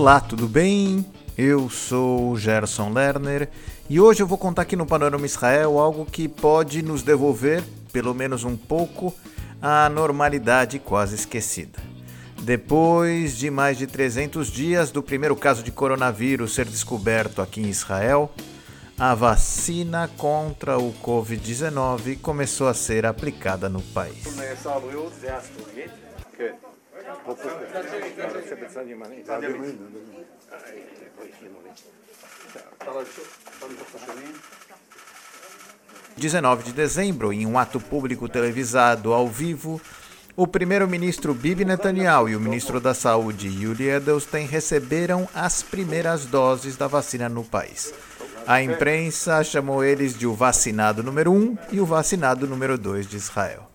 Olá, tudo bem? Eu sou Gerson Lerner e hoje eu vou contar aqui no Panorama Israel algo que pode nos devolver, pelo menos um pouco, a normalidade quase esquecida. Depois de mais de 300 dias do primeiro caso de coronavírus ser descoberto aqui em Israel, a vacina contra o Covid-19 começou a ser aplicada no país. (19 de dezembro, em um ato público televisado ao vivo, o primeiro-ministro Bibi Netanyahu e o ministro da Saúde Yuli Edelstein receberam as primeiras doses da vacina no país. A imprensa chamou eles de o vacinado número 1 um e o vacinado número 2 de Israel.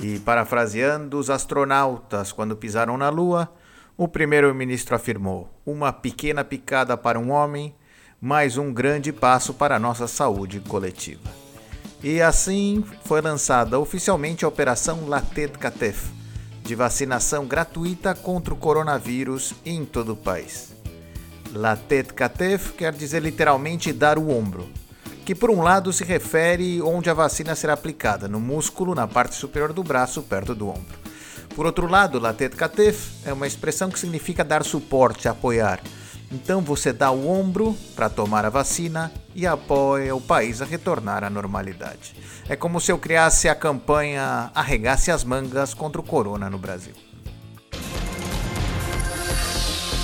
E parafraseando os astronautas quando pisaram na Lua, o primeiro-ministro afirmou: uma pequena picada para um homem mais um grande passo para a nossa saúde coletiva. E assim foi lançada oficialmente a Operação Latet Katef, de vacinação gratuita contra o coronavírus em todo o país. Latet Katef quer dizer literalmente dar o ombro, que por um lado se refere onde a vacina será aplicada, no músculo na parte superior do braço, perto do ombro. Por outro lado, Latet Katef é uma expressão que significa dar suporte, apoiar, então você dá o ombro para tomar a vacina e apoia o país a retornar à normalidade. É como se eu criasse a campanha Arregace as Mangas contra o Corona no Brasil.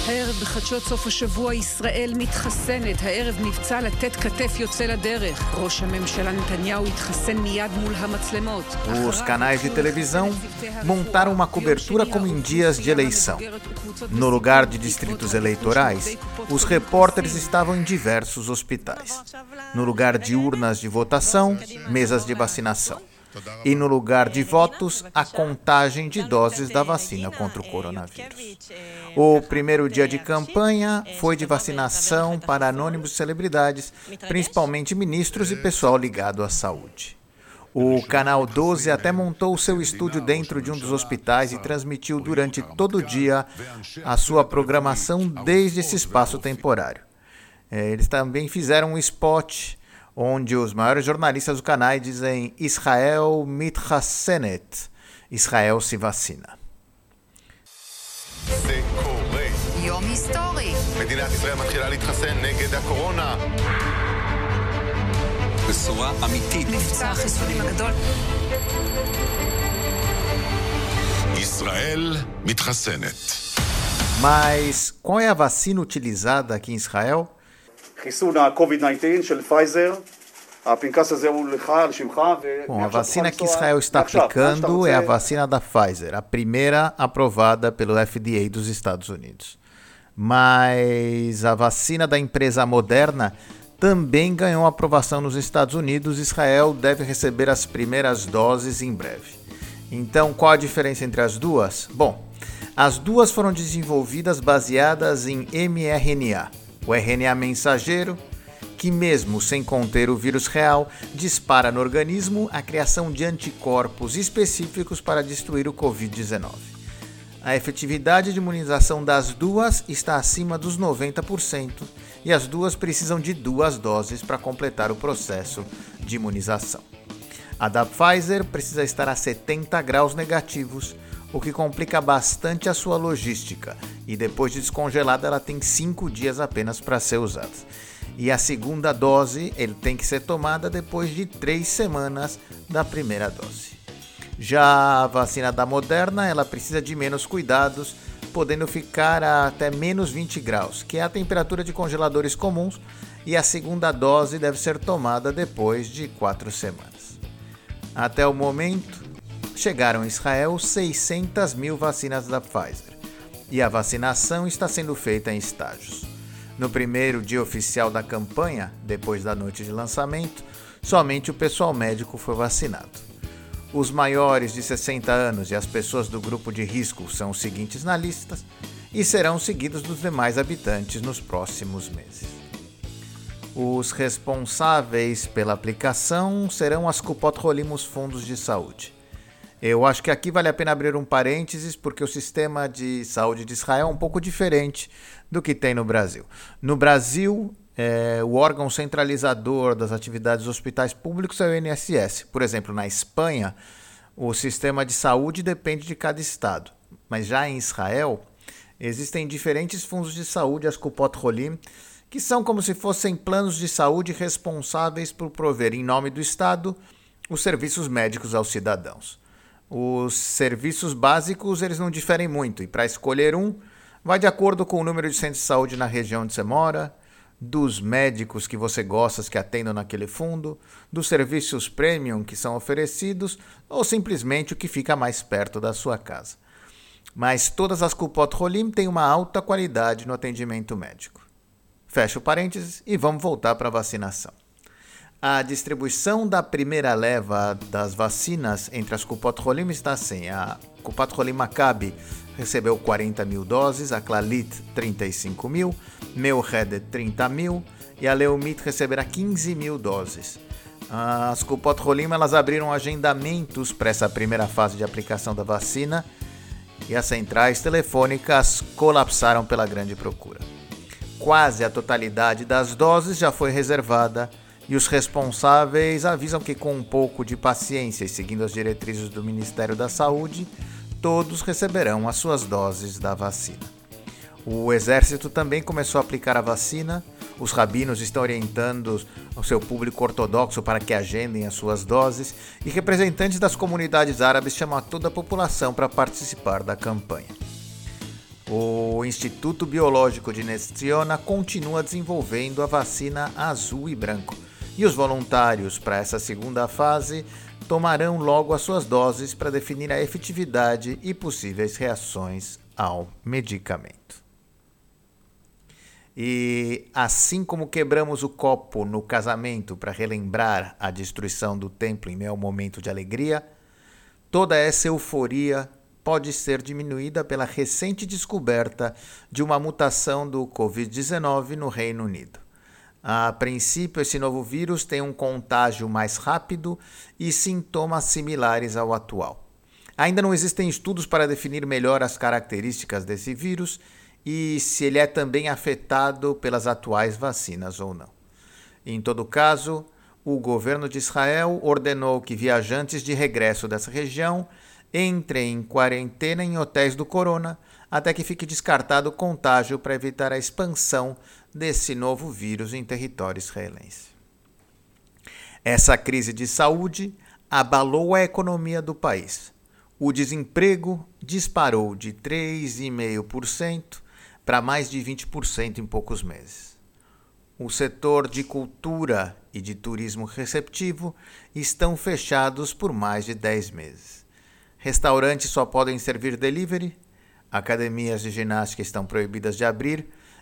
הערב בחדשות סוף השבוע ישראל מתחסנת. הערב מבצע לתת כתף יוצא לדרך. ראש הממשלה נתניהו התחסן מיד מול המצלמות. Os canais de televisão montaram uma cobertura como em dias de eleição. No lugar de distritos eleitorais, os repórteres estavam em diversos hospitais. No lugar de urnas de votação, mesas de vacinação e no lugar de votos, a contagem de doses da vacina contra o coronavírus. O primeiro dia de campanha foi de vacinação para anônimos celebridades, principalmente ministros e pessoal ligado à saúde. O Canal 12 até montou seu estúdio dentro de um dos hospitais e transmitiu durante todo o dia a sua programação desde esse espaço temporário. É, eles também fizeram um spot onde os maiores jornalistas do canal dizem Israel mitchassenet, Israel se vacina. יום היסטורי. מדינת ישראל מתחילה להתחסן נגד הקורונה. בשורה אמיתית. מבצע החיסונים הגדול. ישראל מתחסנת. Mas qual é a vacina utilizada aqui em Israel? חיסון ה-COVID-19 של פייזר. Bom, a vacina que Israel está aplicando é a vacina da Pfizer, a primeira aprovada pelo FDA dos Estados Unidos. Mas a vacina da empresa Moderna também ganhou aprovação nos Estados Unidos. Israel deve receber as primeiras doses em breve. Então, qual a diferença entre as duas? Bom, as duas foram desenvolvidas baseadas em mRNA o RNA mensageiro, que, mesmo sem conter o vírus real, dispara no organismo a criação de anticorpos específicos para destruir o Covid-19. A efetividade de imunização das duas está acima dos 90% e as duas precisam de duas doses para completar o processo de imunização. A da Pfizer precisa estar a 70 graus negativos o que complica bastante a sua logística, e depois de descongelada ela tem 5 dias apenas para ser usada. E a segunda dose ele tem que ser tomada depois de 3 semanas da primeira dose. Já a vacina da Moderna, ela precisa de menos cuidados, podendo ficar a até menos 20 graus, que é a temperatura de congeladores comuns, e a segunda dose deve ser tomada depois de 4 semanas. Até o momento, chegaram a Israel 600 mil vacinas da Pfizer e a vacinação está sendo feita em estágios. No primeiro dia oficial da campanha, depois da noite de lançamento, somente o pessoal médico foi vacinado. Os maiores de 60 anos e as pessoas do grupo de risco são os seguintes na lista e serão seguidos dos demais habitantes nos próximos meses. Os responsáveis pela aplicação serão as Kupot Rolim, os fundos de saúde. Eu acho que aqui vale a pena abrir um parênteses, porque o sistema de saúde de Israel é um pouco diferente do que tem no Brasil. No Brasil, é, o órgão centralizador das atividades dos hospitais públicos é o INSS. Por exemplo, na Espanha, o sistema de saúde depende de cada estado. Mas já em Israel, existem diferentes fundos de saúde, as Kupot Holim, que são como se fossem planos de saúde responsáveis por prover, em nome do Estado, os serviços médicos aos cidadãos. Os serviços básicos eles não diferem muito, e para escolher um, vai de acordo com o número de centros de saúde na região onde você mora, dos médicos que você gosta que atendam naquele fundo, dos serviços premium que são oferecidos ou simplesmente o que fica mais perto da sua casa. Mas todas as Kupot Rolim têm uma alta qualidade no atendimento médico. Fecha o parênteses e vamos voltar para a vacinação. A distribuição da primeira leva das vacinas entre as Rolim está assim. A Kupot Rolim Maccabi recebeu 40 mil doses, a Clalit 35 mil, Meuhed 30 mil e a Leumit receberá 15 mil doses. As Rolim elas abriram agendamentos para essa primeira fase de aplicação da vacina e as centrais telefônicas colapsaram pela grande procura. Quase a totalidade das doses já foi reservada e os responsáveis avisam que, com um pouco de paciência e seguindo as diretrizes do Ministério da Saúde, todos receberão as suas doses da vacina. O exército também começou a aplicar a vacina. Os rabinos estão orientando o seu público ortodoxo para que agendem as suas doses e representantes das comunidades árabes chamam toda a população para participar da campanha. O Instituto Biológico de Nestiona continua desenvolvendo a vacina azul e branco e os voluntários para essa segunda fase tomarão logo as suas doses para definir a efetividade e possíveis reações ao medicamento. E assim como quebramos o copo no casamento para relembrar a destruição do templo em ao momento de alegria, toda essa euforia pode ser diminuída pela recente descoberta de uma mutação do Covid-19 no Reino Unido. A princípio, esse novo vírus tem um contágio mais rápido e sintomas similares ao atual. Ainda não existem estudos para definir melhor as características desse vírus e se ele é também afetado pelas atuais vacinas ou não. Em todo caso, o governo de Israel ordenou que viajantes de regresso dessa região entrem em quarentena em hotéis do Corona até que fique descartado o contágio para evitar a expansão desse novo vírus em território israelense. Essa crise de saúde abalou a economia do país. O desemprego disparou de 3,5% para mais de 20% em poucos meses. O setor de cultura e de turismo receptivo estão fechados por mais de 10 meses. Restaurantes só podem servir delivery academias de ginástica estão proibidas de abrir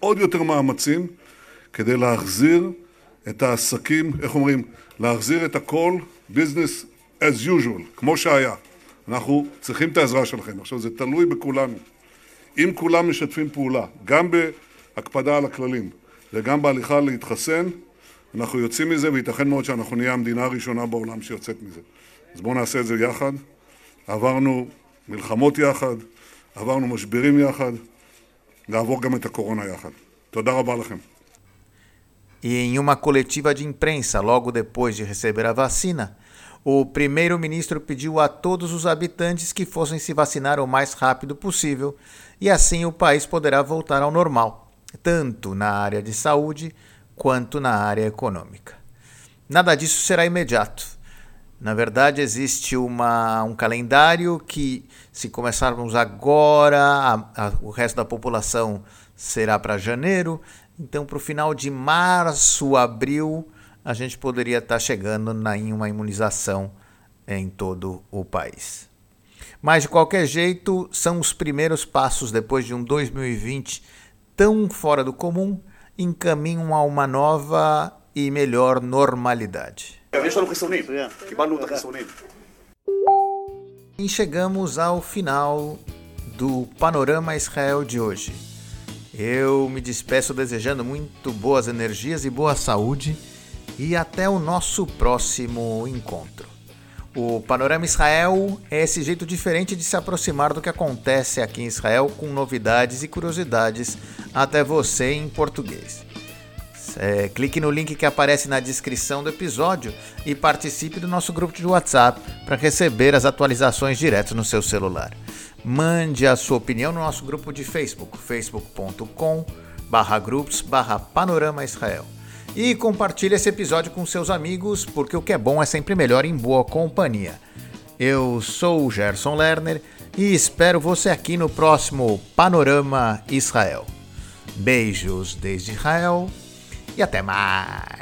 עוד יותר מאמצים כדי להחזיר את העסקים, איך אומרים, להחזיר את הכל business as usual, כמו שהיה. אנחנו צריכים את העזרה שלכם. עכשיו, זה תלוי בכולנו. אם כולם משתפים פעולה, גם בהקפדה על הכללים וגם בהליכה להתחסן, אנחנו יוצאים מזה, וייתכן מאוד שאנחנו נהיה המדינה הראשונה בעולם שיוצאת מזה. אז בואו נעשה את זה יחד. עברנו מלחמות יחד, עברנו משברים יחד, נעבור גם את הקורונה יחד. תודה רבה לכם. E em uma coletiva de imprensa, logo depois de receber a vacina, o primeiro-ministro pediu a todos os habitantes que fossem se vacinar o mais rápido possível e assim o país poderá voltar ao normal, tanto na área de saúde quanto na área econômica. Nada disso será imediato. Na verdade, existe uma, um calendário que, se começarmos agora, a, a, o resto da população será para janeiro. Então, para o final de março, abril, a gente poderia estar tá chegando na, em uma imunização em todo o país. Mas de qualquer jeito, são os primeiros passos depois de um 2020 tão fora do comum em caminho a uma nova e melhor normalidade. E chegamos ao final do Panorama Israel de hoje. Eu me despeço desejando muito boas energias e boa saúde e até o nosso próximo encontro. O Panorama Israel é esse jeito diferente de se aproximar do que acontece aqui em Israel com novidades e curiosidades até você em português. É, clique no link que aparece na descrição do episódio e participe do nosso grupo de WhatsApp para receber as atualizações direto no seu celular. Mande a sua opinião no nosso grupo de Facebook, facebook.com barra grupos barra Panorama Israel. E compartilhe esse episódio com seus amigos, porque o que é bom é sempre melhor em boa companhia. Eu sou o Gerson Lerner e espero você aqui no próximo Panorama Israel. Beijos desde Israel e até mais!